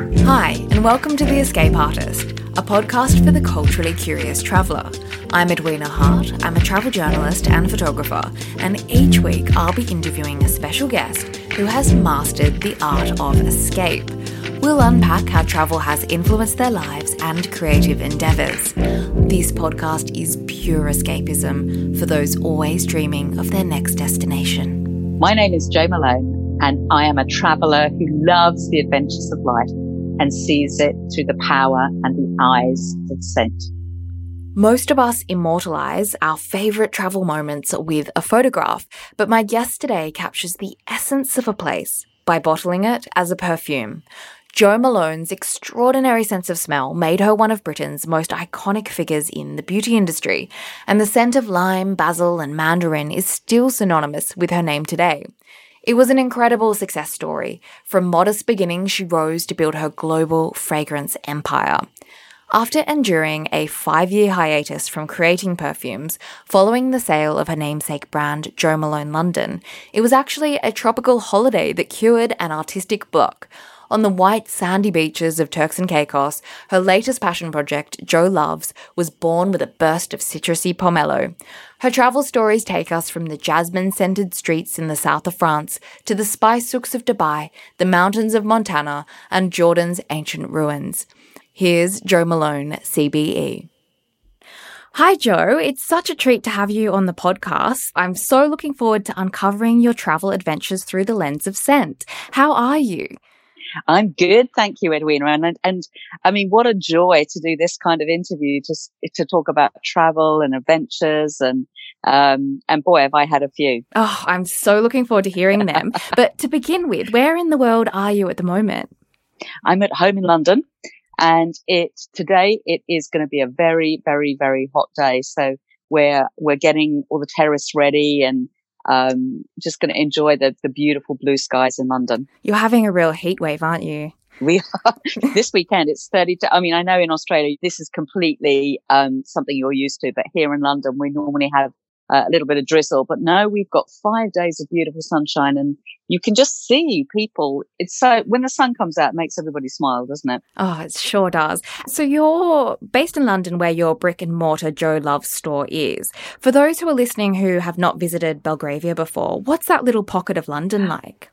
Hi, and welcome to The Escape Artist, a podcast for the culturally curious traveller. I'm Edwina Hart, I'm a travel journalist and photographer, and each week I'll be interviewing a special guest who has mastered the art of escape. We'll unpack how travel has influenced their lives and creative endeavours. This podcast is pure escapism for those always dreaming of their next destination. My name is Jo Malone, and I am a traveller who loves the adventures of life and sees it through the power and the eyes of scent. Most of us immortalise our favourite travel moments with a photograph, but my guest today captures the essence of a place by bottling it as a perfume. Jo Malone's extraordinary sense of smell made her one of Britain's most iconic figures in the beauty industry, and the scent of lime, basil, and mandarin is still synonymous with her name today. It was an incredible success story. From modest beginnings, she rose to build her global fragrance empire. After enduring a five year hiatus from creating perfumes, following the sale of her namesake brand Jo Malone London, it was actually a tropical holiday that cured an artistic block. On the white, sandy beaches of Turks and Caicos, her latest passion project, Jo Loves, was born with a burst of citrusy pomelo. Her travel stories take us from the jasmine scented streets in the south of France to the spice souks of Dubai, the mountains of Montana, and Jordan's ancient ruins. Here's Jo Malone, CBE. Hi, Jo. It's such a treat to have you on the podcast. I'm so looking forward to uncovering your travel adventures through the lens of scent. How are you? I'm good, thank you, Edwina. And, and I mean, what a joy to do this kind of interview, just to talk about travel and adventures, and um, and boy, have I had a few. Oh, I'm so looking forward to hearing them. but to begin with, where in the world are you at the moment? I'm at home in London, and it today it is going to be a very, very, very hot day. So we're we're getting all the terrace ready and um, just going to enjoy the, the beautiful blue skies in London. You're having a real heat wave, aren't you? We are. this weekend it's 32. I mean, I know in Australia this is completely um, something you're used to, but here in London we normally have uh, a little bit of drizzle. But no, we've got five days of beautiful sunshine, and you can just see people. It's so when the sun comes out, it makes everybody smile, doesn't it? Oh, it sure does. So you're based in London, where your brick and mortar Jo Love store is. For those who are listening who have not visited Belgravia before, what's that little pocket of London like?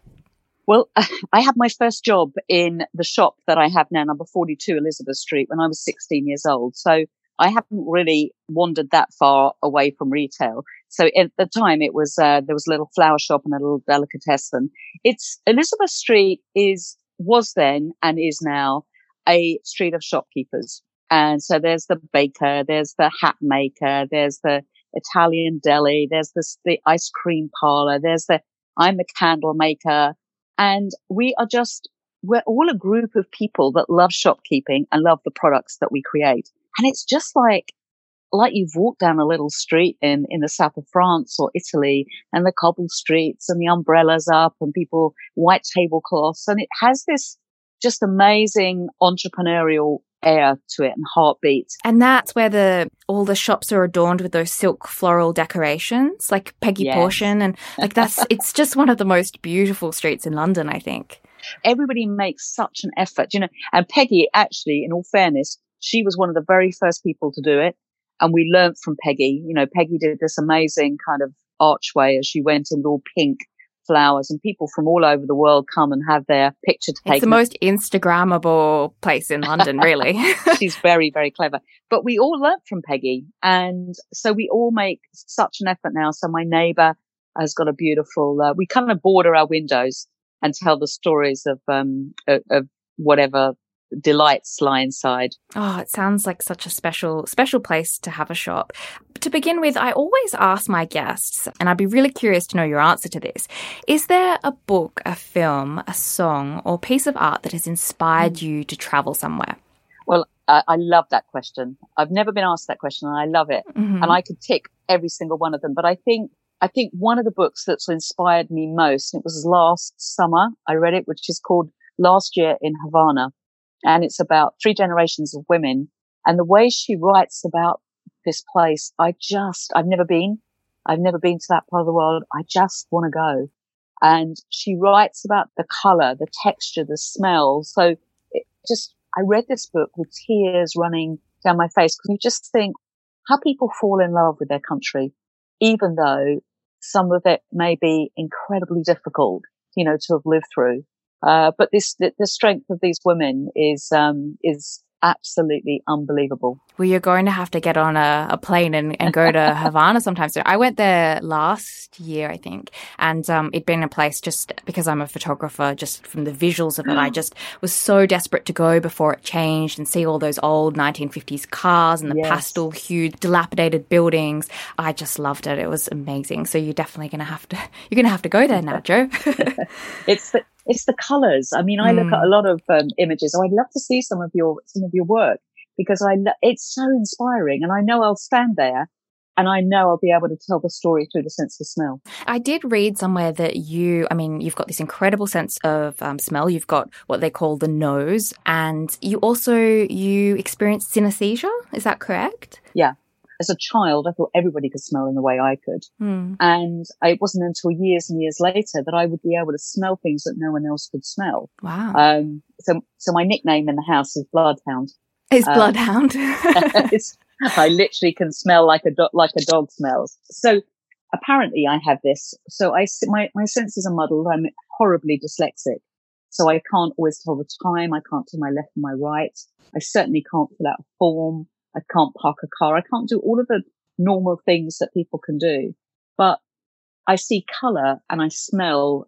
Well, I had my first job in the shop that I have now, number 42 Elizabeth Street, when I was 16 years old. So I haven't really wandered that far away from retail. So at the time it was, uh, there was a little flower shop and a little delicatessen. It's Elizabeth Street is, was then and is now a street of shopkeepers. And so there's the baker, there's the hat maker, there's the Italian deli, there's the, the ice cream parlor, there's the, I'm the candle maker. And we are just, we're all a group of people that love shopkeeping and love the products that we create. And it's just like, like you've walked down a little street in, in the south of France or Italy and the cobble streets and the umbrellas up and people, white tablecloths. And it has this just amazing entrepreneurial air to it and heartbeat. And that's where the all the shops are adorned with those silk floral decorations, like Peggy yes. Porschen, and like that's it's just one of the most beautiful streets in London, I think. Everybody makes such an effort, you know. And Peggy, actually, in all fairness, she was one of the very first people to do it. And we learned from Peggy. You know, Peggy did this amazing kind of archway as she went in all pink flowers and people from all over the world come and have their picture taken. It's the most Instagrammable place in London, really. She's very, very clever. But we all learnt from Peggy. And so we all make such an effort now. So my neighbor has got a beautiful, uh, we kind of border our windows and tell the stories of, um, of, of whatever delights lie inside. Oh, it sounds like such a special, special place to have a shop. To begin with, I always ask my guests, and I'd be really curious to know your answer to this. Is there a book, a film, a song, or piece of art that has inspired mm. you to travel somewhere? Well, uh, I love that question. I've never been asked that question and I love it. Mm-hmm. And I could tick every single one of them. But I think I think one of the books that's inspired me most, it was last summer, I read it, which is called Last Year in Havana and it's about three generations of women. And the way she writes about this place, I just, I've never been. I've never been to that part of the world. I just want to go. And she writes about the color, the texture, the smell. So it, just, I read this book with tears running down my face because you just think how people fall in love with their country, even though some of it may be incredibly difficult, you know, to have lived through. Uh, but this, the, the, strength of these women is, um, is absolutely unbelievable. Well, you're going to have to get on a, a plane and, and go to Havana sometime soon. I went there last year, I think, and um, it'd been a place just because I'm a photographer, just from the visuals of it, I just was so desperate to go before it changed and see all those old 1950s cars and the yes. pastel hued, dilapidated buildings. I just loved it. It was amazing. So you're definitely going to have to, you're going to have to go there now, Jo. it's the, it's the colors. I mean, I mm. look at a mm. lot of um, images. Oh, I'd love to see some of your some of your work because I lo- it's so inspiring, and I know I'll stand there and I know I'll be able to tell the story through the sense of smell. I did read somewhere that you, I mean, you've got this incredible sense of um, smell. You've got what they call the nose, and you also you experience synesthesia. Is that correct? Yeah, as a child, I thought everybody could smell in the way I could. Mm. And it wasn't until years and years later that I would be able to smell things that no one else could smell. Wow. Um, so, so my nickname in the house is Bloodhound. Is um, Bloodhound. I literally can smell like a dog, like a dog smells. So apparently I have this. So I, my, my senses are muddled. I'm horribly dyslexic. So I can't always tell the time. I can't tell my left and my right. I certainly can't fill out a form. I can't park a car. I can't do all of the normal things that people can do, but I see color and I smell,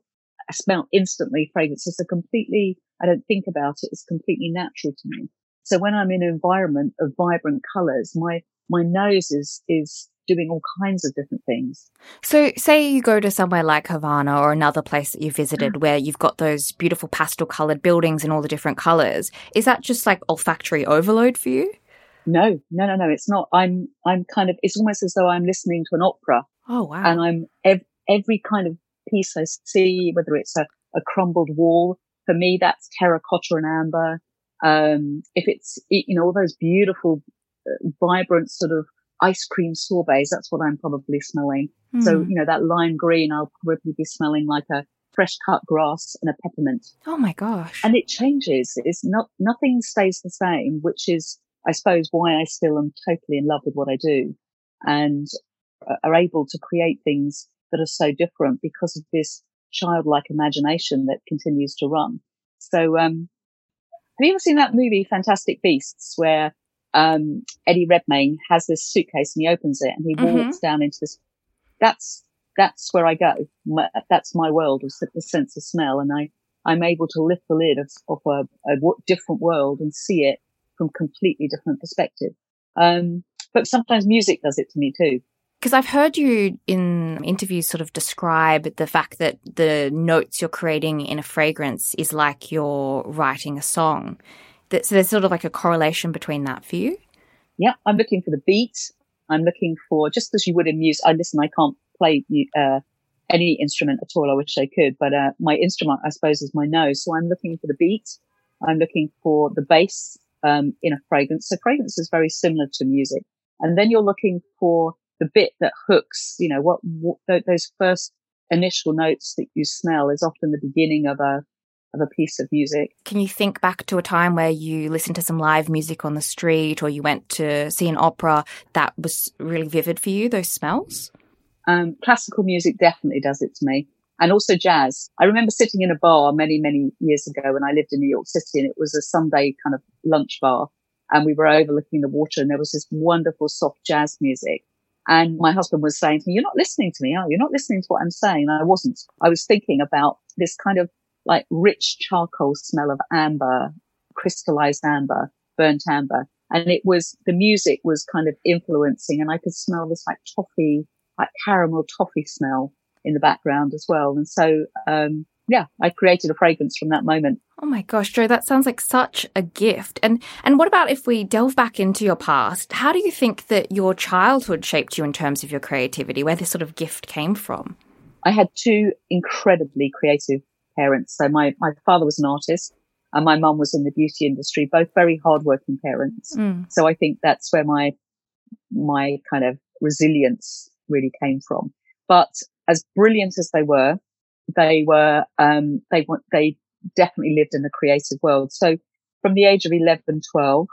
I smell instantly fragrances are completely, I don't think about it. It's completely natural to me. So when I'm in an environment of vibrant colors, my, my nose is, is doing all kinds of different things. So, say you go to somewhere like Havana or another place that you visited mm. where you've got those beautiful pastel colored buildings in all the different colors. Is that just like olfactory overload for you? No, no, no, no. It's not. I'm, I'm kind of, it's almost as though I'm listening to an opera. Oh, wow. And I'm, ev- every kind of piece I see, whether it's a, a crumbled wall, for me, that's terracotta and amber. Um, if it's, you know, all those beautiful, uh, vibrant sort of ice cream sorbets, that's what I'm probably smelling. Mm. So, you know, that lime green, I'll probably be smelling like a fresh cut grass and a peppermint. Oh my gosh. And it changes. It's not, nothing stays the same, which is I suppose why I still am totally in love with what I do and are able to create things that are so different because of this childlike imagination that continues to run. So, um, have you ever seen that movie Fantastic Beasts where, um, Eddie Redmayne has this suitcase and he opens it and he mm-hmm. walks down into this, that's, that's where I go. My, that's my world of the sense of smell. And I, I'm able to lift the lid of, of a, a different world and see it from completely different perspective. Um, but sometimes music does it to me too. Because I've heard you in interviews sort of describe the fact that the notes you're creating in a fragrance is like you're writing a song. That, so there's sort of like a correlation between that for you. Yeah, I'm looking for the beat. I'm looking for just as you would in music. I listen. I can't play uh, any instrument at all. I wish I could, but uh, my instrument, I suppose, is my nose. So I'm looking for the beat. I'm looking for the bass um, in a fragrance. So fragrance is very similar to music. And then you're looking for the bit that hooks, you know, what, what those first initial notes that you smell is often the beginning of a, of a piece of music. Can you think back to a time where you listened to some live music on the street or you went to see an opera that was really vivid for you, those smells? Um, classical music definitely does it to me and also jazz. I remember sitting in a bar many, many years ago when I lived in New York City and it was a Sunday kind of lunch bar and we were overlooking the water and there was this wonderful soft jazz music. And my husband was saying to me, you're not listening to me, are you? You're not listening to what I'm saying. And I wasn't. I was thinking about this kind of like rich charcoal smell of amber, crystallized amber, burnt amber. And it was, the music was kind of influencing and I could smell this like toffee, like caramel toffee smell in the background as well. And so, um, yeah, I created a fragrance from that moment. Oh my gosh, Jo, that sounds like such a gift. And and what about if we delve back into your past? How do you think that your childhood shaped you in terms of your creativity, where this sort of gift came from? I had two incredibly creative parents. So my, my father was an artist and my mum was in the beauty industry, both very hardworking parents. Mm. So I think that's where my, my kind of resilience really came from. But as brilliant as they were, they were, um, they they definitely lived in a creative world. So from the age of 11, 12,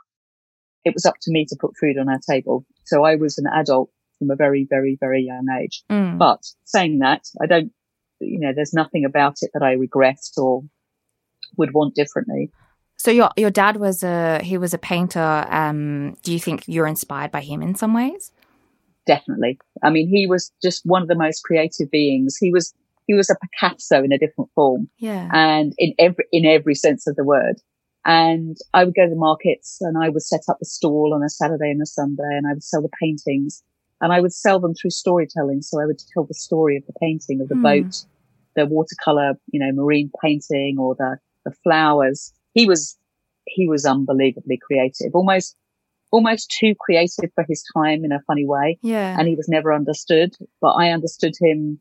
it was up to me to put food on our table. So I was an adult from a very, very, very young age. Mm. But saying that, I don't, you know, there's nothing about it that I regret or would want differently. So your your dad was a he was a painter. Um, do you think you're inspired by him in some ways? Definitely. I mean, he was just one of the most creative beings. He was he was a Picasso in a different form, Yeah. and in every in every sense of the word. And I would go to the markets, and I would set up a stall on a Saturday and a Sunday, and I would sell the paintings, and I would sell them through storytelling. So I would tell the story of the painting, of the Hmm. boat, the watercolor, you know, marine painting, or the the flowers. He was he was unbelievably creative, almost almost too creative for his time in a funny way yeah. and he was never understood, but I understood him.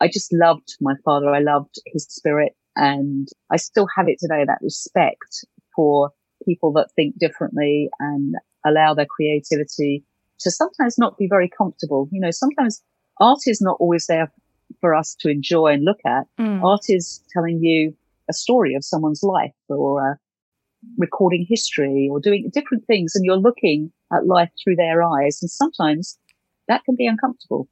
I just loved my father. I loved his spirit and I still have it today, that respect for people that think differently and allow their creativity to sometimes not be very comfortable. You know, sometimes art is not always there for us to enjoy and look at. Mm. Art is telling you a story of someone's life or uh, recording history or doing different things and you're looking at life through their eyes. And sometimes that can be uncomfortable.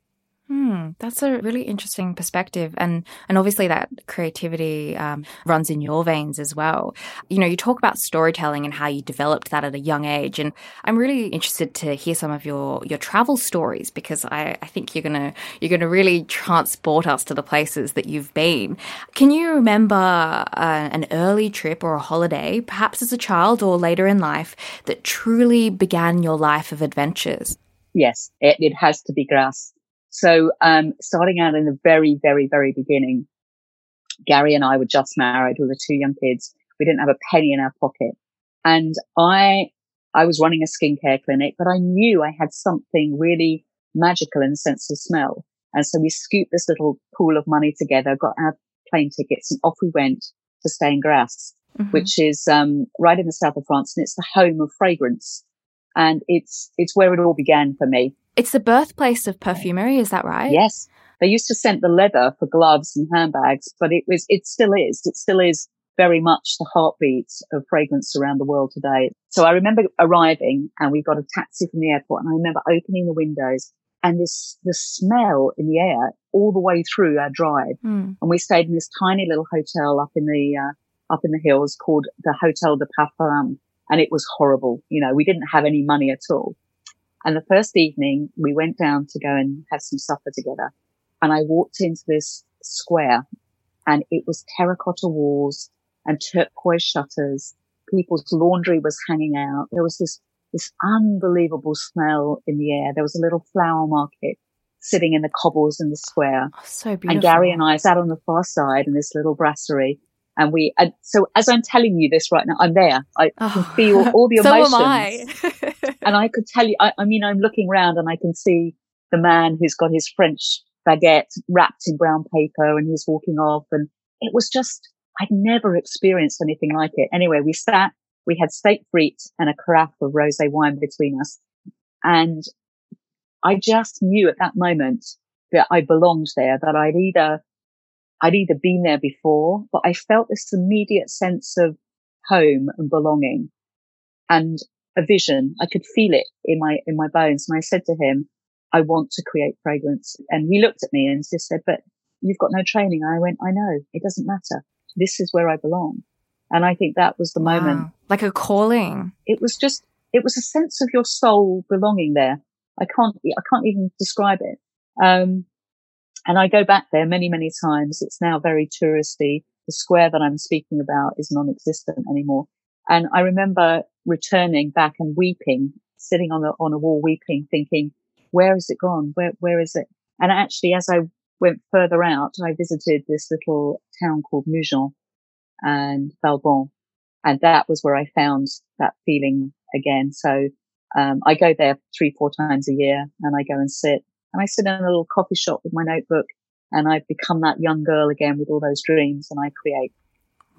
Hmm, that's a really interesting perspective, and and obviously that creativity um, runs in your veins as well. You know, you talk about storytelling and how you developed that at a young age, and I'm really interested to hear some of your your travel stories because I, I think you're gonna you're gonna really transport us to the places that you've been. Can you remember uh, an early trip or a holiday, perhaps as a child or later in life, that truly began your life of adventures? Yes, it, it has to be Grasse. So, um, starting out in the very, very, very beginning, Gary and I were just married. We were two young kids. We didn't have a penny in our pocket. And I, I was running a skincare clinic, but I knew I had something really magical in the sense of smell. And so we scooped this little pool of money together, got our plane tickets and off we went to stay in Grasse, Mhm. which is, um, right in the south of France. And it's the home of fragrance. And it's, it's where it all began for me. It's the birthplace of perfumery, is that right? Yes. They used to scent the leather for gloves and handbags, but it was, it still is, it still is very much the heartbeat of fragrance around the world today. So I remember arriving and we got a taxi from the airport and I remember opening the windows and this, the smell in the air all the way through our drive. Hmm. And we stayed in this tiny little hotel up in the, uh, up in the hills called the Hotel de Parfum. And it was horrible. You know, we didn't have any money at all. And the first evening we went down to go and have some supper together. And I walked into this square and it was terracotta walls and turquoise shutters. People's laundry was hanging out. There was this, this unbelievable smell in the air. There was a little flower market sitting in the cobbles in the square. Oh, so beautiful. And Gary and I sat on the far side in this little brasserie. And we, and so as I'm telling you this right now, I'm there. I can Oh, feel all the so emotions. am I. And I could tell you, I, I mean, I'm looking around and I can see the man who's got his French baguette wrapped in brown paper and he's walking off. And it was just, I'd never experienced anything like it. Anyway, we sat, we had steak frites and a carafe of rosé wine between us. And I just knew at that moment that I belonged there, that I'd either, I'd either been there before, but I felt this immediate sense of home and belonging and a vision. I could feel it in my, in my bones. And I said to him, I want to create fragrance. And he looked at me and just said, but you've got no training. And I went, I know it doesn't matter. This is where I belong. And I think that was the moment. Wow. Like a calling. It was just, it was a sense of your soul belonging there. I can't, I can't even describe it. Um, and I go back there many, many times. It's now very touristy. The square that I'm speaking about is non-existent anymore. And I remember returning back and weeping, sitting on the, on a wall weeping, thinking, where has it gone? Where, where is it? And actually, as I went further out, I visited this little town called Mougins and Valbonne. And that was where I found that feeling again. So, um, I go there three, four times a year and I go and sit and I sit in a little coffee shop with my notebook and I become that young girl again with all those dreams and I create.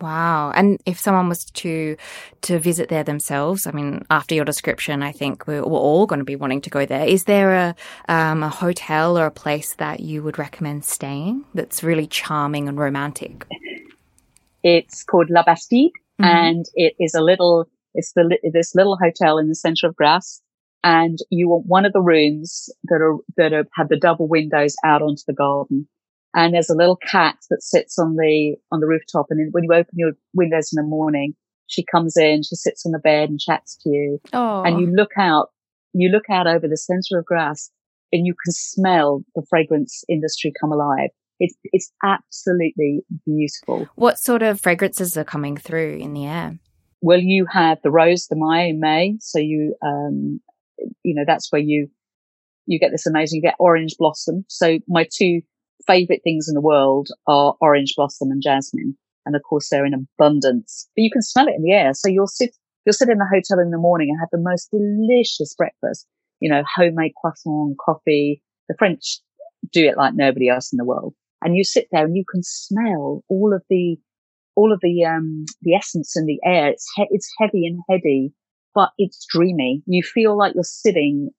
Wow. And if someone was to to visit there themselves, I mean, after your description, I think we're, we're all going to be wanting to go there. Is there a um, a hotel or a place that you would recommend staying that's really charming and romantic? It's called La Bastide mm-hmm. and it is a little, it's the, this little hotel in the center of Grasse. And you want one of the rooms that are, that are, have the double windows out onto the garden. And there's a little cat that sits on the, on the rooftop. And when you open your windows in the morning, she comes in, she sits on the bed and chats to you. Aww. And you look out, you look out over the center of Grasse, and you can smell the fragrance industry come alive. It's, it's absolutely beautiful. What sort of fragrances are coming through in the air? Well, you have the rose de mai in May. So you, um, you know, that's where you, you get this amazing, you get orange blossom. So my two favorite things in the world are orange blossom and jasmine. And of course they're in abundance, but you can smell it in the air. So you'll sit, you'll sit in the hotel in the morning and have the most delicious breakfast, you know, homemade croissant, coffee. The French do it like nobody else in the world. And you sit there and you can smell all of the, all of the, um, the essence in the air. It's, he- it's heavy and heady, but it's dreamy. You feel like you're sitting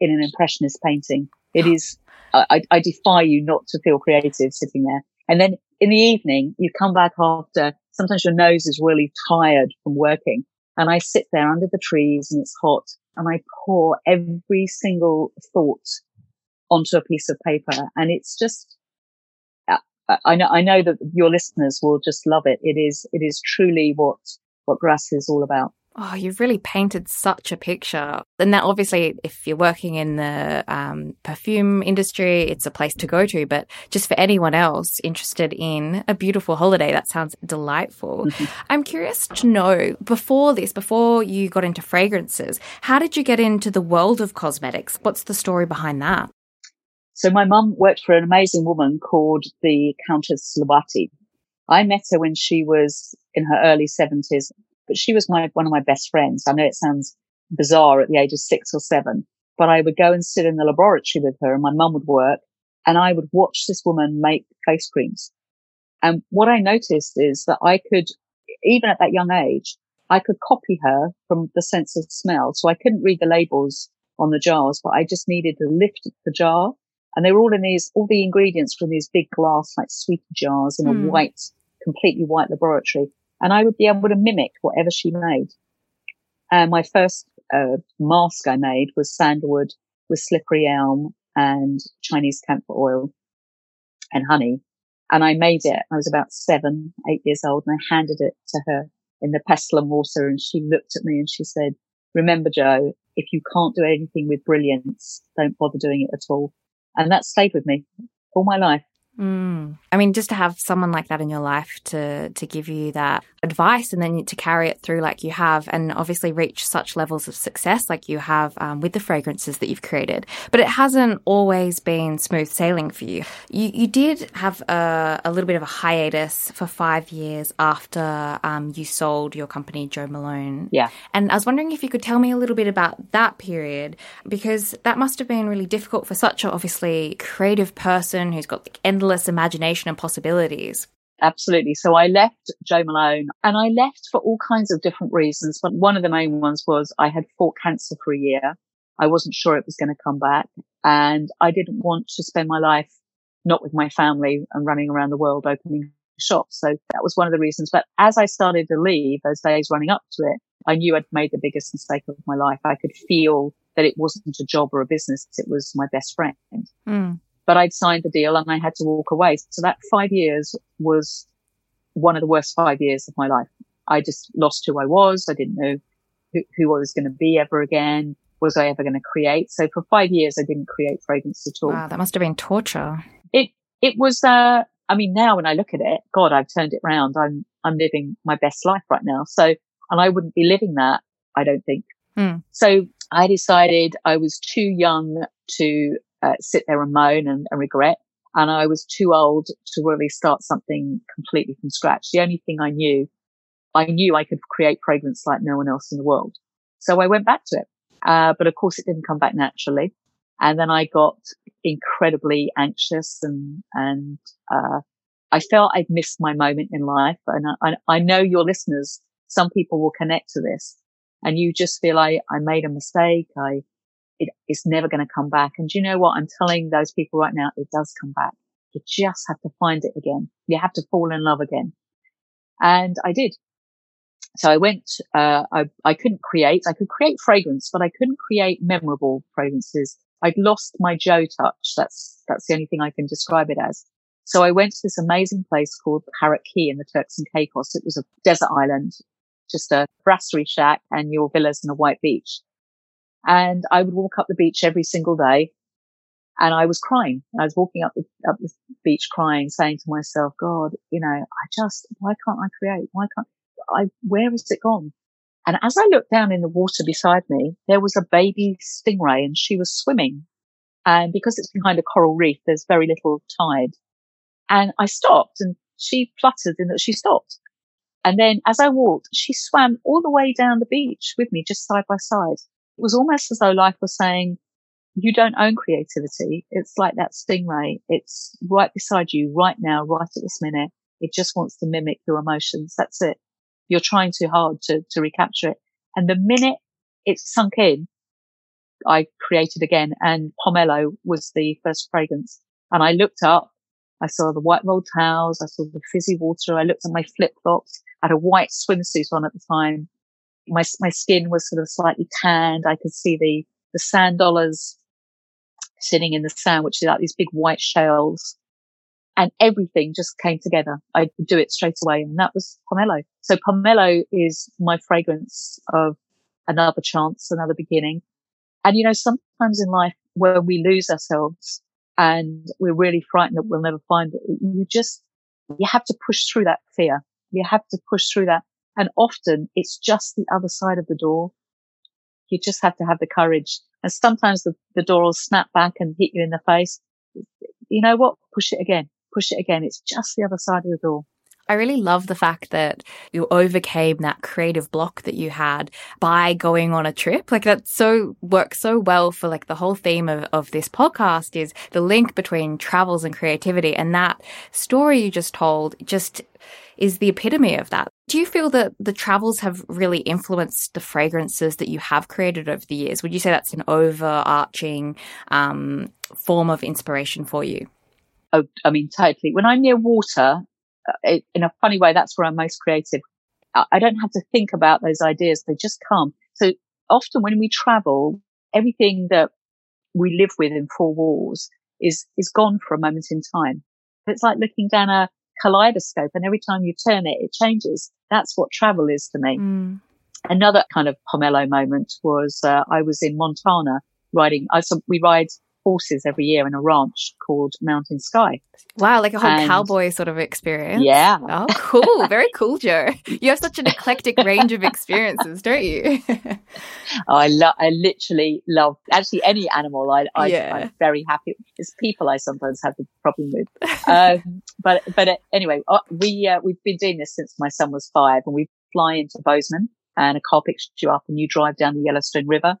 in an impressionist painting. It is, I, I defy you not to feel creative sitting there. And then in the evening, you come back after, sometimes your nose is really tired from working. And I sit there under the trees and it's hot and I pour every single thought onto a piece of paper. And it's just, uh, I know, I know that your listeners will just love it. It is, it is truly what, what Grasse is all about. Oh, you've really painted such a picture. And that obviously, if you're working in the um, perfume industry, it's a place to go to. But just for anyone else interested in a beautiful holiday, that sounds delightful. Mm-hmm. I'm curious to know before this, before you got into fragrances, how did you get into the world of cosmetics? What's the story behind that? So my mum worked for an amazing woman called the Countess Lubatti. I met her when she was in her early seventies but she was my, one of my best friends. I know it sounds bizarre at the age of six or seven, but I would go and sit in the laboratory with her and my mum would work and I would watch this woman make face creams. And what I noticed is that I could, even at that young age, I could copy her from the sense of smell. So I couldn't read the labels on the jars, but I just needed to lift the jar. And they were all in these, all the ingredients from these big glass, like sweet jars in mm. a hmm. white, completely white laboratory and I would be able to mimic whatever she made. And my first uh, mask I made was sandalwood with slippery elm and Chinese camphor oil and honey. And I made it. I was about seven, eight years old and I handed it to her in the pestle and mortar. And she looked at me and she said, remember, Jo, if you can't do anything with brilliance, don't bother doing it at all. And that stayed with me all my life. Mm. I mean, just to have someone like that in your life to to give you that advice and then to carry it through like you have, and obviously reach such levels of success like you have um, with the fragrances that you've created. But it hasn't always been smooth sailing for you. You you did have a, a little bit of a hiatus for five years after um, you sold your company, Jo Malone. Yeah. And I was wondering if you could tell me a little bit about that period because that must have been really difficult for such a obviously creative person who's got like endless imagination and possibilities. Absolutely. So I left Jo Malone and I left for all kinds of different reasons. But one of the main ones was I had fought cancer for a year. I wasn't sure it was going to come back and I didn't want to spend my life not with my family and running around the world opening shops. So that was one of the reasons. But as I started to leave those days running up to it, I knew I'd made the biggest mistake of my life. I could feel that it wasn't a job or a business. It was my best friend. Mm but I'd signed the deal and I had to walk away. So that five years was one of the worst five years of my life. I just lost who I was. I didn't know who, who I was going to be ever again. Was I ever going to create? So for five years, I didn't create fragrance at all. Wow, that must have been torture. It, it was, uh, I mean, now when I look at it, God, I've turned it around. I'm, I'm living my best life right now. So, and I wouldn't be living that, I don't think. Hmm. So I decided I was too young to uh, sit there and moan and, and regret. And I was too old to really start something completely from scratch. The only thing I knew, I knew I could create fragrance like no one else in the world. So I went back to it. Uh, but of course it didn't come back naturally. And then I got incredibly anxious and, and, uh, I felt I'd missed my moment in life. And I, I know your listeners, some people will connect to this and you just feel I, I made a mistake. I, it, it's never going to come back. And you know what? I'm telling those people right now, it does come back. You just have to find it again. You have to fall in love again. And I did. so I went, uh, I, I couldn't create, I could create fragrance, but I couldn't create memorable fragrances. I'd lost my Jo touch. That's, that's the only thing I can describe it as. So I went to this amazing place called Parrot Cay in the Turks and Caicos. It was a desert island, just a brasserie shack and your villas and a white beach. And I would walk up the beach every single day and I was crying. I was walking up the, up the beach crying, saying to myself, God, you know, I just, why can't I create? Why can't I, where is it gone? And as I looked down in the water beside me, there was a baby stingray and she was swimming. And because it's behind a coral reef, there's very little tide. And I stopped and she fluttered in that she stopped. And then as I walked, she swam all the way down the beach with me, just side by side. It was almost as though life was saying, you don't own creativity. It's like that stingray. It's right beside you right now, right at this minute. It just wants to mimic your emotions. That's it. You're trying too hard to, to recapture it. And the minute it's sunk in, I created again and pomelo was the first fragrance. And I looked up, I saw the white rolled towels. I saw the fizzy water. I looked at my flip flops. I had a white swimsuit on at the time. My, my skin was sort of slightly tanned. I could see the, the sand dollars sitting in the sand, which is like these big white shells. And everything just came together. I could do it straight away. And that was pomelo. So pomelo is my fragrance of another chance, another beginning. And you know, sometimes in life where we lose ourselves and we're really frightened that we'll never find it, you just, you have to push through that fear. You have to push through that. And often it's just the other side of the door. You just have to have the courage and sometimes the, the door will snap back and hit you in the face. You know what? Push it again. Push it again. It's just the other side of the door. I really love the fact that you overcame that creative block that you had by going on a trip. Like that so works so well for like the whole theme of, of this podcast is the link between travels and creativity. And that story you just told just is the epitome of that. Do you feel that the travels have really influenced the fragrances that you have created over the years? Would you say that's an overarching um, form of inspiration for you? Oh, I mean, totally. When I'm near water, it, in a funny way, that's where I'm most creative. I don't have to think about those ideas. They just come. So often when we travel, everything that we live with in four walls is, is gone for a moment in time. It's like looking down a kaleidoscope and every time you turn it, it changes. That's what travel is to me. Mm. Another kind of pomelo moment was, uh, I was in Montana riding, I, so we ride horses every year in a ranch called Mountain Sky. Wow, like a whole and, cowboy sort of experience. Yeah. Oh, cool. Very cool, Jo. You have such an eclectic range of experiences, don't you? oh, I love, I literally love, actually any animal I, I, yeah. I'm very happy. It's people I sometimes have the problem with. um, but, but uh, anyway, uh, we, uh, we've been doing this since my son was five and we fly into Bozeman and a car picks you up and you drive down the Yellowstone River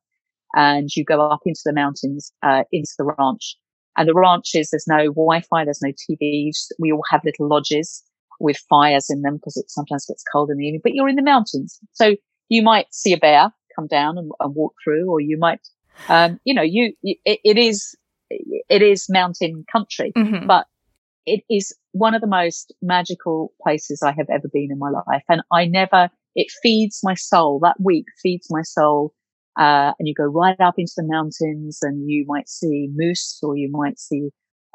and you go up into the mountains, uh, into the ranch. And the ranches, there's no Wi-Fi, there's no TVs. We all have little lodges with fires in them because it sometimes gets cold in the evening, but you're in the mountains. So you might see a bear come down and, and walk through, or you might, um, you know, you, you it, it is, it is mountain country, mm-hmm. but it is one of the most magical places I have ever been in my life. And I never, it feeds my soul. That week feeds my soul uh, and you go right up into the mountains and you might see moose or you might see,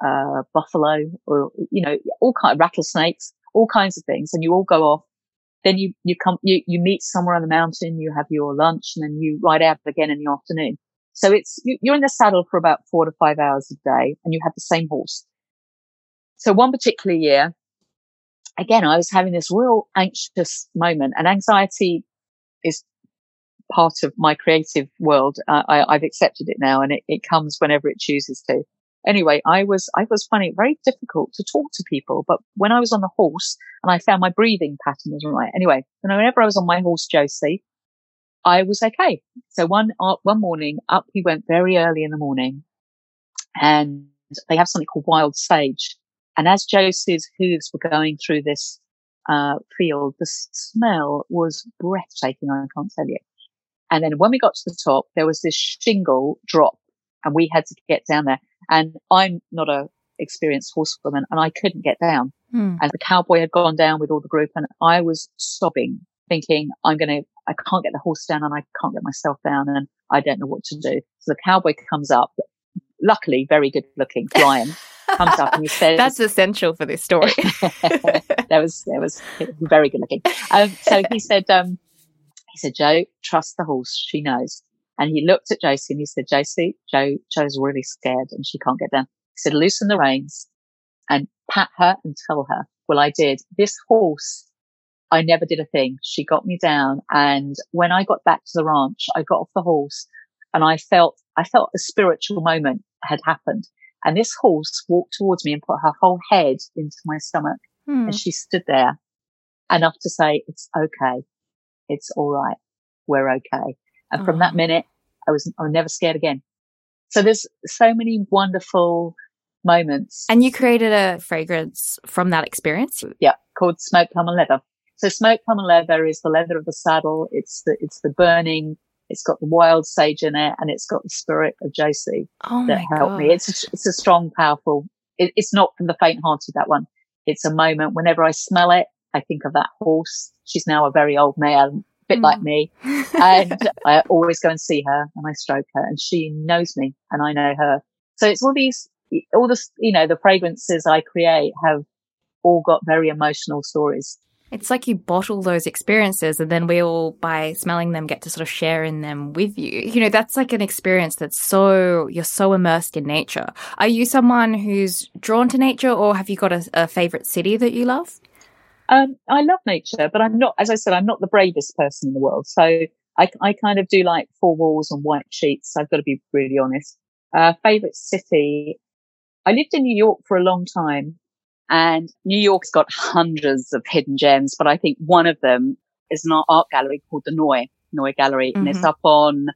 uh, buffalo or, you know, all kind of rattlesnakes, all kinds of things. And you all go off. Then you, you come, you, you meet somewhere on the mountain, you have your lunch and then you ride out again in the afternoon. So it's, you, you're in the saddle for about four to five hours a day and you have the same horse. So one particular year, again, I was having this real anxious moment and anxiety is part of my creative world. Uh, I, have accepted it now and it, it comes whenever it chooses to. Anyway, I was, I was finding it very difficult to talk to people, but when I was on the horse and I found my breathing pattern was right. Anyway, whenever I was on my horse, Josie, I was okay. So one, uh, one morning up, we went very early in the morning and they have something called wild sage. And as Josie's hooves were going through this, uh, field, the smell was breathtaking. I can't tell you. And then when we got to the top, there was this shingle drop and we had to get down there. And I'm not a experienced horsewoman and I couldn't get down. Hmm. And the cowboy had gone down with all the group and I was sobbing thinking, I'm going to, I can't get the horse down and I can't get myself down and I don't know what to do. So the cowboy comes up, luckily very good looking, Brian comes up and he says, That's essential for this story. there was, there was very good looking. Um, so he said, um, he said, Jo, trust the horse. She knows. And he looked at Josie and he said, Josie, Jo, Jo's really scared and she can't get down. He said, loosen the reins and pat her and tell her. Well, I did. This horse, I never did a thing. She got me down. And when I got back to the ranch, I got off the horse and I felt, I felt a spiritual moment had happened. And this horse walked towards me and put her whole head into my stomach. Hmm. And she stood there enough to say, it's okay. It's all right. We're okay. And from that Oh. minute, I was, I was never scared again. So there's so many wonderful moments. And you created a fragrance from that experience. yeah, called Smoke plum and leather. So smoke plum and leather is the leather of the saddle. It's the, it's the burning. It's got the wild sage in it and it's got the spirit of Josie Oh that helped god! me. It's, a, it's a strong, powerful, it, it's not for the faint hearted, that one. It's a moment whenever I smell it, I think of that horse. She's now a very old mare, a bit like Mm. me. and I always go and see her and I stroke her and she knows me and I know her. So it's all these, all the, you know, the fragrances I create have all got very emotional stories. It's like you bottle those experiences and then we all, by smelling them, get to sort of share in them with you. You know, that's like an experience that's so, you're so immersed in nature. Are you someone who's drawn to nature or have you got a, a favorite city that you love? Um, I love nature, but I'm not, as I said, I'm not the bravest person in the world. So I, I kind of do like four walls and white sheets. I've got to be really honest. Uh, favorite city. I lived in New York for a long time and New York's got hundreds of hidden gems, but I think one of them is an art gallery called the Neue, Neue Gallery. And it's Mhm. up on,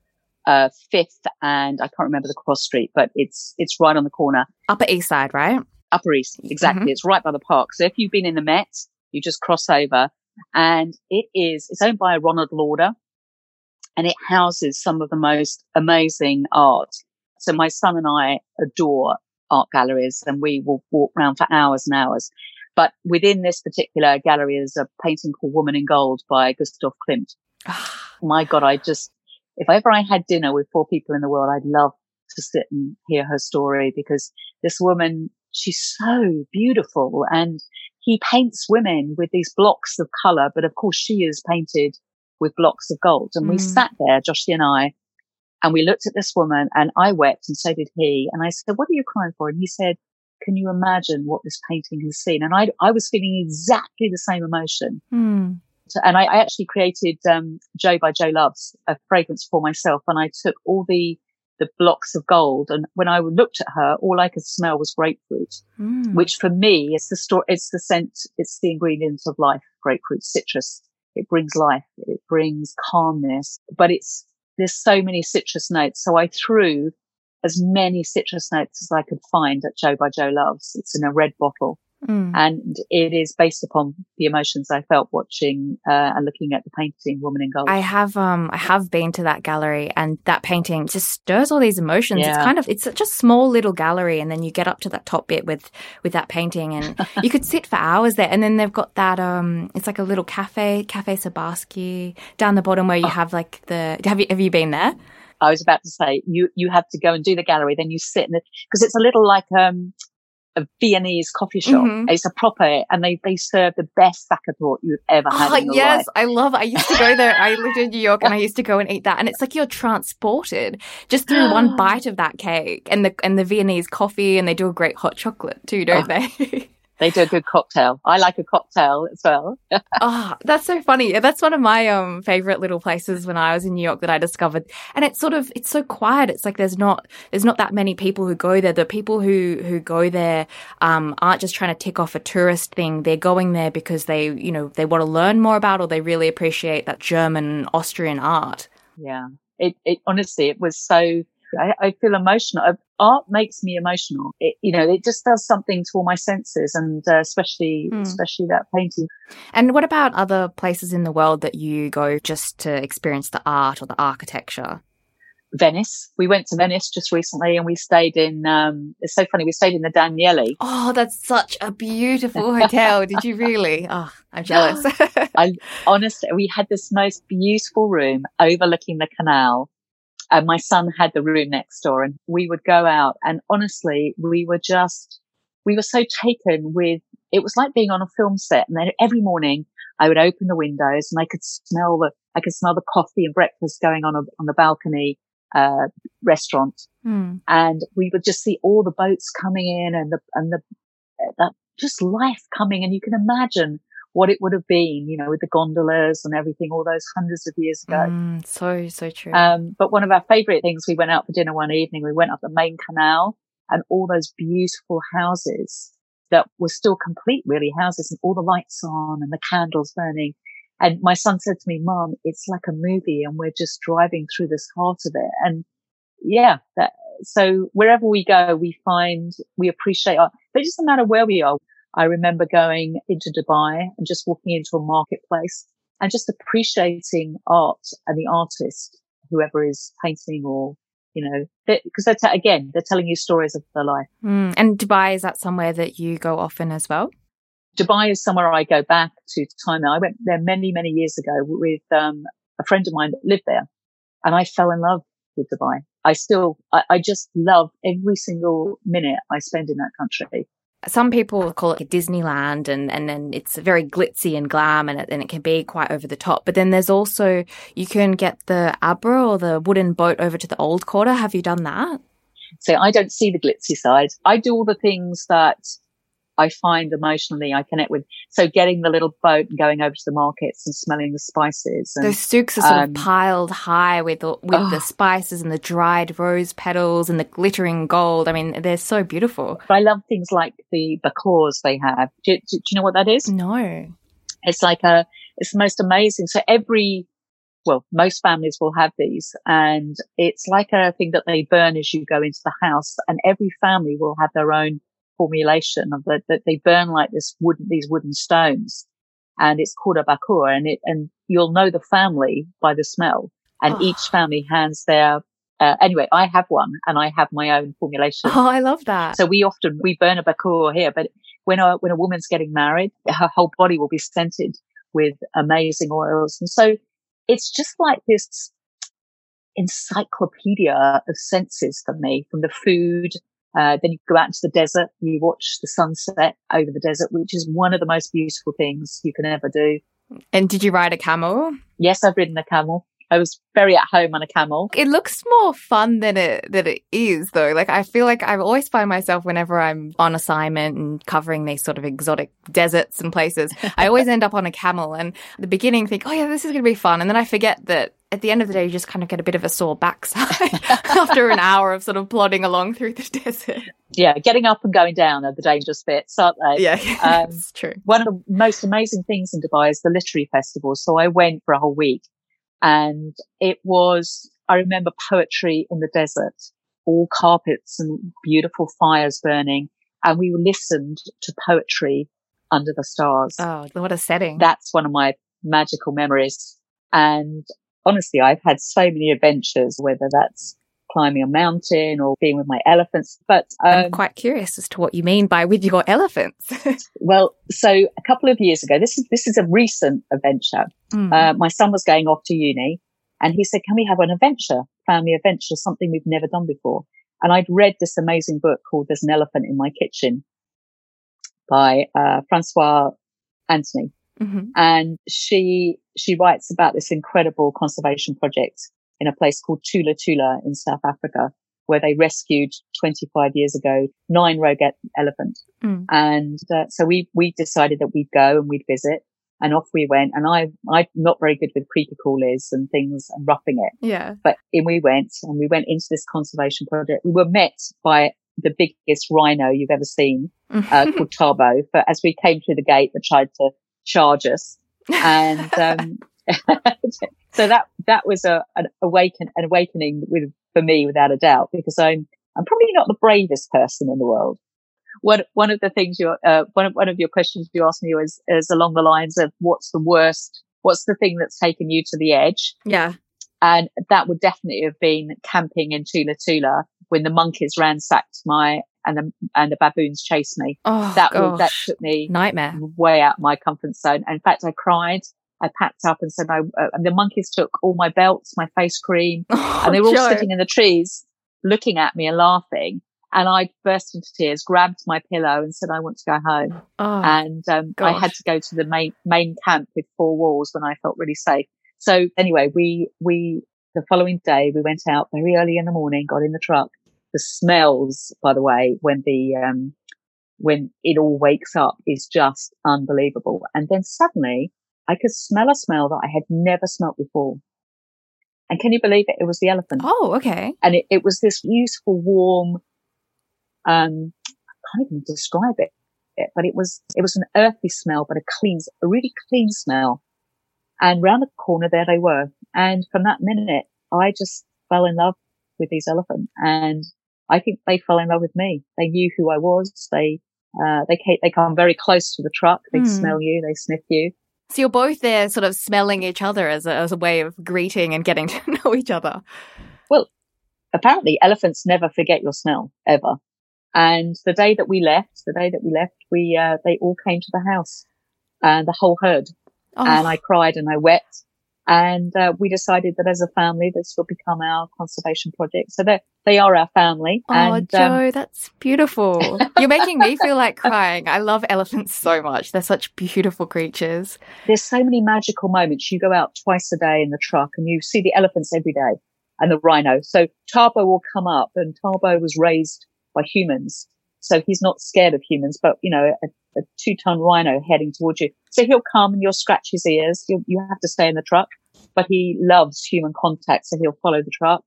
uh, Fifth and I can't remember the cross street, but it's, it's right on the corner. Upper East Side, right? Upper East. Exactly. It's right by the park. So if you've been in the Met, you just cross over and it is, it's owned by Ronald Lauder and it houses some of the most amazing art. So my son and I adore art galleries and we will walk around for hours and hours. But within this particular gallery is a painting called Woman in Gold by Gustav Klimt. Ah. My God, I just, if ever I had dinner with four people in the world, I'd love to sit and hear her story because this woman, she's so beautiful and he paints women with these blocks of color, but of course she is painted with blocks of gold. And we Mm. sat there, Joshie and I, and we looked at this woman and I wept and so did he. And I said, what are you crying for? And he said, can you imagine what this painting has seen? And I, I was feeling exactly the same emotion. Hmm. So- and I, I actually created um, Jo by Jo Loves, a fragrance for myself, and I took all the the blocks of gold, and when I looked at her, all I could smell was grapefruit, Hmm. which for me is the store, it's the scent, it's the ingredient of life. Grapefruit, citrus, it brings life, it brings calmness, but it's there's so many citrus notes. So I threw as many citrus notes as I could find at Jo by Jo Loves. It's in a red bottle Hmm. and it is based upon the emotions I felt watching uh, and looking at the painting "Woman in Gold." I have um I have been to that gallery and that painting just stirs all these emotions. It's kind of it's such a small little gallery and then you get up to that top bit with with that painting and you could sit for hours there and then they've got that um it's like a little cafe cafe Sabarsky down the bottom where you Oh. have like the have you have you been there? I was about to say you you have to go and do the gallery, then you sit in it because it's a little like um a Viennese coffee shop. Mhm. It's a proper, and they they serve the best Sachertorte you've ever had Oh yes, life. I love it. I used to go there. I lived in New York and I used to go and eat that. And it's like you're transported just through one bite of that cake and the and the Viennese coffee and they do a great hot chocolate too, don't they? They do a good cocktail. I like a cocktail as well. oh, that's so funny. That's one of my um favorite little places when I was in New York that I discovered. And it's sort of it's so quiet. It's like there's not there's not that many people who go there. The people who who go there um aren't just trying to tick off a tourist thing. They're going there because they, you know, they want to learn more about or they really appreciate that German Austrian art. Yeah. It, it honestly, it was so, I, I feel emotional. Art makes me emotional. It, you know, it just does something to all my senses and uh, especially, Hmm. especially that painting. And what about other places in the world that you go just to experience the art or the architecture? Venice. We went to Venice just recently and we stayed in, um, it's so funny, we stayed in the Danieli. Oh, that's such a beautiful hotel. Did you really? Oh, I'm jealous. I honestly, we had this most beautiful room overlooking the canal. And my son had the room next door and we would go out and honestly, we were just, we were so taken with, it was like being on a film set. And then every morning I would open the windows and I could smell the, I could smell the coffee and breakfast going on a, on the balcony uh, restaurant. Mm. And we would just see all the boats coming in and the, and the, that just life coming. And you can imagine what it would have been, you know, with the gondolas and everything all those hundreds of years ago. Mm, so, so true. Um, but one of our favorite things, we went out for dinner one evening. We went up the main canal and all those beautiful houses that were still complete, really houses and all the lights on and the candles burning. And my son said to me, mom, it's like a movie and we're just driving through this heart of it. And yeah, that, so wherever we go, we find we appreciate art, but it doesn't matter where we are. I remember going into Dubai and just walking into a marketplace and just appreciating art and the artist, whoever is painting or, you know, because they're, t- again, they're telling you stories of their life. Mm. And Dubai, is that somewhere that you go often as well? Dubai is somewhere I go back to time. I went there many, many years ago with um, a friend of mine that lived there and I fell in love with Dubai. I still, I, I just love every single minute I spend in that country some people call it Disneyland and, and then it's very glitzy and glam and it, and it can be quite over the top. But then there's also, you can get the Abra or the wooden boat over to the old quarter. Have you done that? So I don't see the glitzy side. I do all the things that I find emotionally I connect with. So getting the little boat and going over to the markets and smelling the spices. And, Those souks are sort um, of piled high with with oh. the spices and the dried rose petals and the glittering gold. I mean, they're so beautiful. I love things like the bakors they have. Do, do, do you know what that is? No. It's like a, it's the most amazing. So every well, most families will have these and it's like a thing that they burn as you go into the house and every family will have their own formulation of that, that they burn like this wooden, these wooden stones and it's called a bakur and it, and you'll know the family by the smell and oh. each family hands their uh, anyway, I have one and I have my own formulation. Oh, I love that. So we often, we burn a bakur here, but when a, when a woman's getting married, her whole body will be scented with amazing oils. And so it's just like this encyclopedia of senses for me from the food uh, then you go out into the desert, you watch the sunset over the desert, which is one of the most beautiful things you can ever do. And did you ride a camel? Yes, I've ridden a camel. I was very at home on a camel. It looks more fun than it than it is though. Like I feel like I always find myself whenever I'm on assignment and covering these sort of exotic deserts and places, I always end up on a camel and the beginning think, "Oh yeah, this is going to be fun." And then I forget that at the end of the day, you just kind of get a bit of a sore backside after an hour of sort of plodding along through the desert. Yeah, getting up and going down are the dangerous bits, aren't they? Yeah, um, that's true. One of the most amazing things in Dubai is the literary festival. So I went for a whole week and it was, I remember poetry in the desert, all carpets and beautiful fires burning. And we listened to poetry under the stars. Oh, what a setting. That's one of my magical memories. And honestly, I've had so many adventures, whether that's climbing a mountain or being with my elephants. But um, I'm quite curious as to what you mean by with your elephants. well, so a couple of years ago, this is this is a recent adventure. Mm. Uh, my son was going off to uni, and he said, "Can we have an adventure, family adventure, something we've never done before?" And I'd read this amazing book called "There's an Elephant in My Kitchen" by uh, Françoise Anthony. Mm-hmm. And she, she writes about this incredible conservation project in a place called Thula Thula in South Africa, where they rescued 25 years ago nine rogue elephant. Mm. And uh, so we, we decided that we'd go and we'd visit and off we went. And I, I'm not very good with creepy crawlies and things and roughing it. Yeah. But in we went and we went into this conservation project. We were met by the biggest rhino you've ever seen, uh, called Thabo. But as we came through the gate, they tried to charge us. And, um, so that that was a an awaken an awakening with for me without a doubt because I'm I'm probably not the bravest person in the world. One one of the things you uh, one of one of your questions you asked me was is along the lines of what's the worst what's the thing that's taken you to the edge? Yeah. And that would definitely have been camping in Thula Thula when the monkeys ransacked my and the and the baboons chased me. Oh, that gosh. that took me nightmare. way out my comfort zone. In fact, I cried. I packed up and said, "I." Uh, and the monkeys took all my belts, my face cream, and they were all Oh, sitting in the trees, looking at me and laughing. And I burst into tears, grabbed my pillow, and said, "I want to go home." Oh, and um, I had to go to the main main camp with four walls when I felt really safe. So anyway, we we the following day we went out very early in the morning, got in the truck. The smells, by the way, when the um, when it all wakes up is just unbelievable. And then suddenly I could smell a smell that I had never smelt before. And can you believe it? It was the elephant oh, okay. and it, it was this beautiful, warm, um, I can't even describe it, it, but it was, it was an earthy smell, but a clean, a really clean smell. And round the corner there they were. And from that minute, I just fell in love with these elephants and I think they fell in love with me. They knew who I was. They, uh, they came, they come very close to the truck. They Hmm. smell you. They sniff you. So you're both there sort of smelling each other as a, as a way of greeting and getting to know each other. Well, apparently elephants never forget your smell ever. And the day that we left, the day that we left, we, uh, they all came to the house and the whole herd Oh, and I cried and I wept. And, uh, we decided that as a family, this will become our conservation project. So they they are our family. oh and, Jo, um, that's beautiful. You're making me feel like crying. I love elephants so much. They're such beautiful creatures. there's so many magical moments. You go out twice a day in the truck and you see the elephants every day and the rhino. So Thabo will come up and Thabo was raised by humans. So he's not scared of humans, but you know, a, a two ton rhino heading towards you. So he'll come and you'll scratch his ears. You'll, you have to stay in the truck, but he loves human contact. So he'll follow the truck.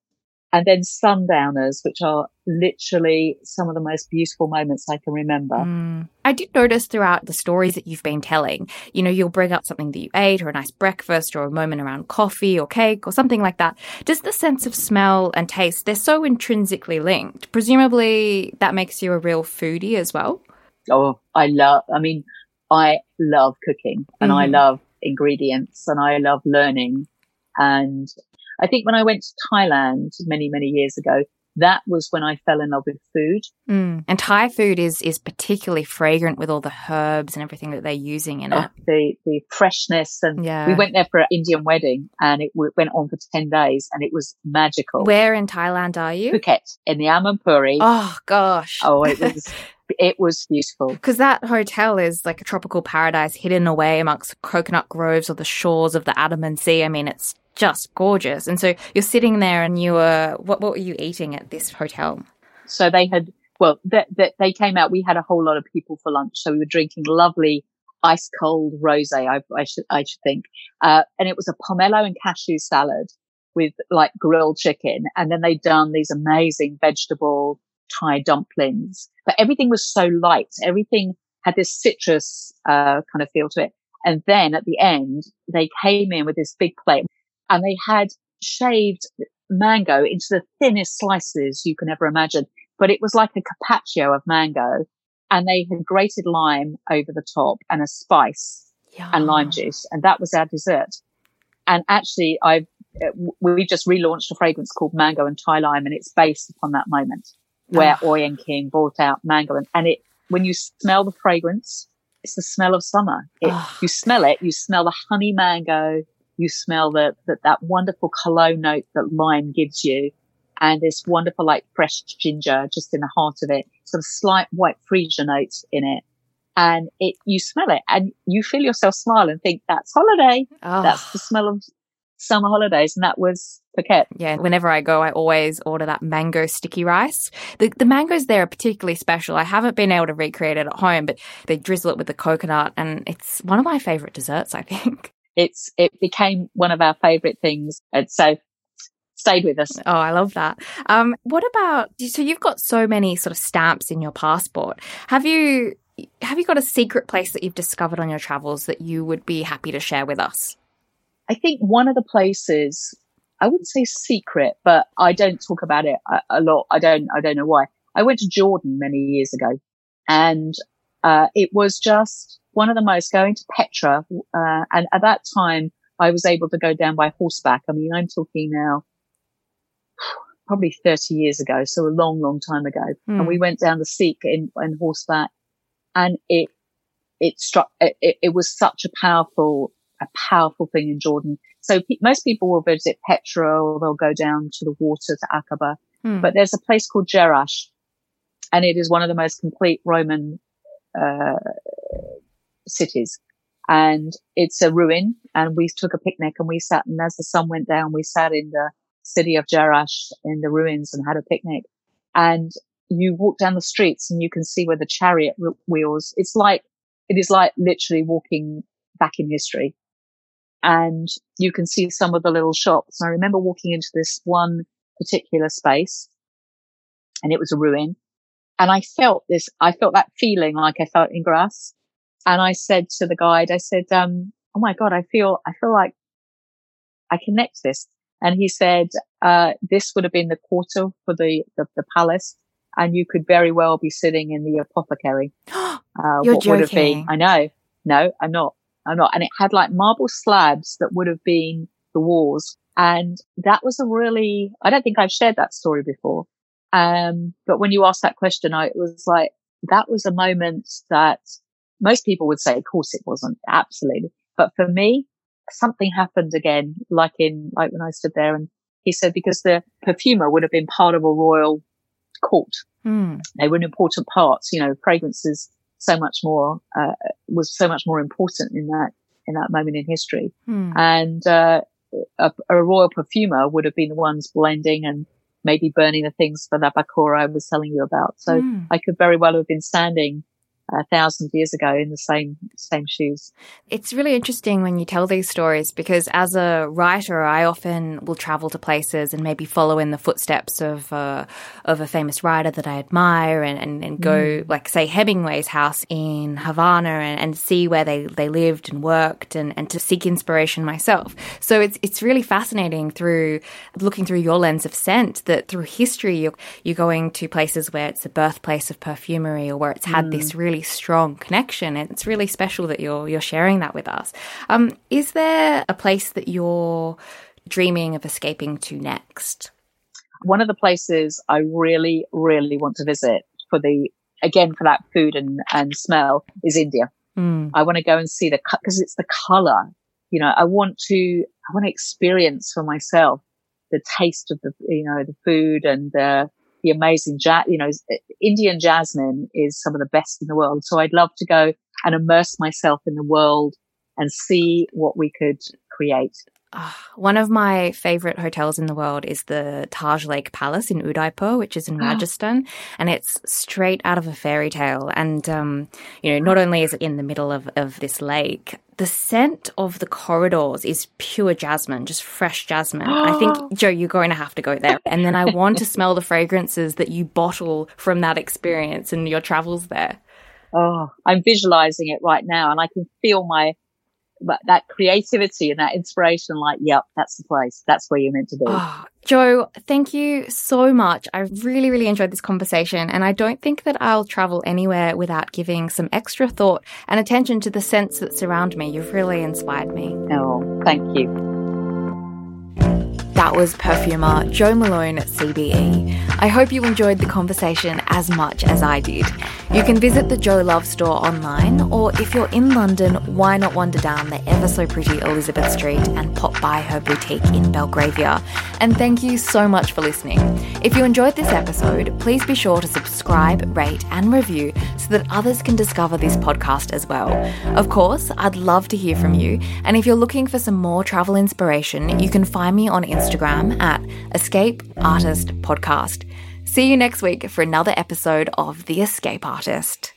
And then sundowners, which are literally some of the most beautiful moments I can remember. Mm. I did notice throughout the stories that you've been telling, you know, you'll bring up something that you ate or a nice breakfast or a moment around coffee or cake or something like that. Does the sense of smell and taste, they're so intrinsically linked. Presumably that makes you a real foodie as well. Oh, I love, I mean, I love cooking and I Mhm. love ingredients and I love learning. And I think when I went to Thailand many, many years ago, that was when I fell in love with food. Mm. And Thai food is is particularly fragrant with all the herbs and everything that they're using in Oh, it. the, the freshness. And Yeah. we went there for an Indian wedding and it w- went on for 10 days and it was magical. Where in Thailand are you? Phuket in the Amanpuri. Oh gosh. Oh, it was, it was beautiful. Because that hotel is like a tropical paradise hidden away amongst coconut groves or the shores of the Andaman Sea. I mean, it's just gorgeous. And so you're sitting there and you were, what, what were you eating at this hotel? So they had, well, that that they came out. We had a whole lot of people for lunch, so we were drinking lovely ice cold rosé. I, I should I should think, uh, and it was a pomelo and cashew salad with like grilled chicken, and then they'd done these amazing vegetable Thai dumplings. But everything was so light. Everything had this citrus uh, kind of feel to it. And then at the end, they came in with this big plate, and they had shaved mango into the thinnest slices you can ever imagine. But it was like a carpaccio of mango and they had grated lime over the top and a spice and lime juice. And that was our dessert. And actually I, we just relaunched a fragrance called mango and Thai lime and it's based upon that moment where Ah. Oyen King brought out mango and, and it, when you smell the fragrance, it's the smell of summer. It, Ah. you smell it, you smell the honey mango, you smell the, that, that wonderful cologne note that lime gives you and this wonderful like fresh ginger just in the heart of it, some slight white freesia notes in it. And it, you smell it and you feel yourself smile and think that's holiday. Oh. That's the smell of summer holidays. And that was Phuket. Yeah, whenever I go, I always order that mango sticky rice. The the mangoes there are particularly special. I haven't been able to recreate it at home, but they drizzle it with the coconut, and it's one of my favorite desserts. I think. It's, it became one of our favorite things. And so stayed with us. Oh, I love that. Um, what about so you've got so many sort of stamps in your passport? Have you have you got a secret place that you've discovered on your travels that you would be happy to share with us? I think one of the places, I wouldn't say secret, but I don't talk about it a, a lot. I don't, I don't know why. I went to Jordan many years ago and, uh, it was just one of the most going to Petra. Uh, and at that time I was able to go down by horseback. I mean, I'm talking now probably 30 years ago. So a long, long time ago. Mm. And we went down the Siq in, in horseback and it, it struck, it, it was such a powerful, a powerful thing in Jordan. So pe- most people will visit Petra or they'll go down to the water to Aqaba, mm. but there's a place called Jerash and it is one of the most complete Roman, uh, cities and it's a ruin. And we took a picnic and we sat, and as the sun went down, we sat in the city of Jerash in the ruins and had a picnic. And you walk down the streets and you can see where the chariot wheels. It's like, it is like literally walking back in history. And you can see some of the little shops. And I remember walking into this one particular space and it was a ruin. And I felt this, I felt that feeling like I felt in Grasse. and I said to the guide, I said, um, Oh my God, I feel, I feel like I connect this. And he said, uh, this would have been the quarter for the, the, the, palace. And you could very well be sitting in the apothecary. Uh, You're what joking. would have been, I know. No, I'm not. I'm not. And it had like marble slabs that would have been the walls. And that was a really, I don't think I've shared that story before. Um, but when you asked that question, I, it was like, that was a moment that most people would say, of course it wasn't. Absolutely. But for me, something happened again, like in, like when I stood there and he said, because the perfumer would have been part of a royal court. Mm. They were an important part, you know, fragrances so much more, uh, was so much more important in that, in that moment in history. Mm. And, uh, a, a, royal perfumer would have been the ones blending and maybe burning the things for that bakura I was telling you about. So mm. I could very well have been standing a thousand years ago in the same same shoes. It's really interesting when you tell these stories because as a writer, I often will travel to places and maybe follow in the footsteps of uh, of a famous writer that I admire and, and, and go mm. like say Hemingway's house in Havana and, and, see where they, they lived and worked and, and to seek inspiration myself. So it's it's really fascinating through looking through your lens of scent that through history you're, you're going to places where it's the birthplace of perfumery or where it's had mm. this really strong connection. It's really special that you're you're sharing that with us. Um, is there a place that you're dreaming of escaping to next? One of the places I really, really want to visit for the again for that food and and smell is India. Mm. I want to go and see the because it's the color. You know, I want to I want to experience for myself the taste of the you know the food and the the amazing jazz, you know, eh, Indian jasmine is some of the best in the world. So I'd love to go and immerse myself in the world and see what we could create. Uh, one of my favorite hotels in the world is the Taj Lake Palace in Udaipur, which is in ah. Rajasthan, and it's straight out of a fairy tale. And um, you know, not only is it in the middle of, of this lake, the scent of the corridors is pure jasmine, just fresh jasmine. I think, Jo, you're going to have to go there. And then I want to smell the fragrances that you bottle from that experience and your travels there. Oh, I'm visualizing it right now and I can feel my but that creativity and that inspiration, like, yep, that's the place. That's where you're meant to be. Oh, Jo, thank you so much. I really, really enjoyed this conversation. And I don't think that I'll travel anywhere without giving some extra thought and attention to the scents that surround me. You've really inspired me. Oh, thank you. That was perfumer Jo Malone CBE. I hope you enjoyed the conversation as much as I did. You can visit the Jo Love store online, or if you're in London, why not wander down the ever so pretty Elizabeth Street and pop by her boutique in Belgravia. And thank you so much for listening. If you enjoyed this episode, please be sure to subscribe, rate, and review so that others can discover this podcast as well. Of course, I'd love to hear from you, and if you're looking for some more travel inspiration, you can find me on Instagram Instagram at Escape Artist Podcast. See you next week for another episode of The Escape Artist.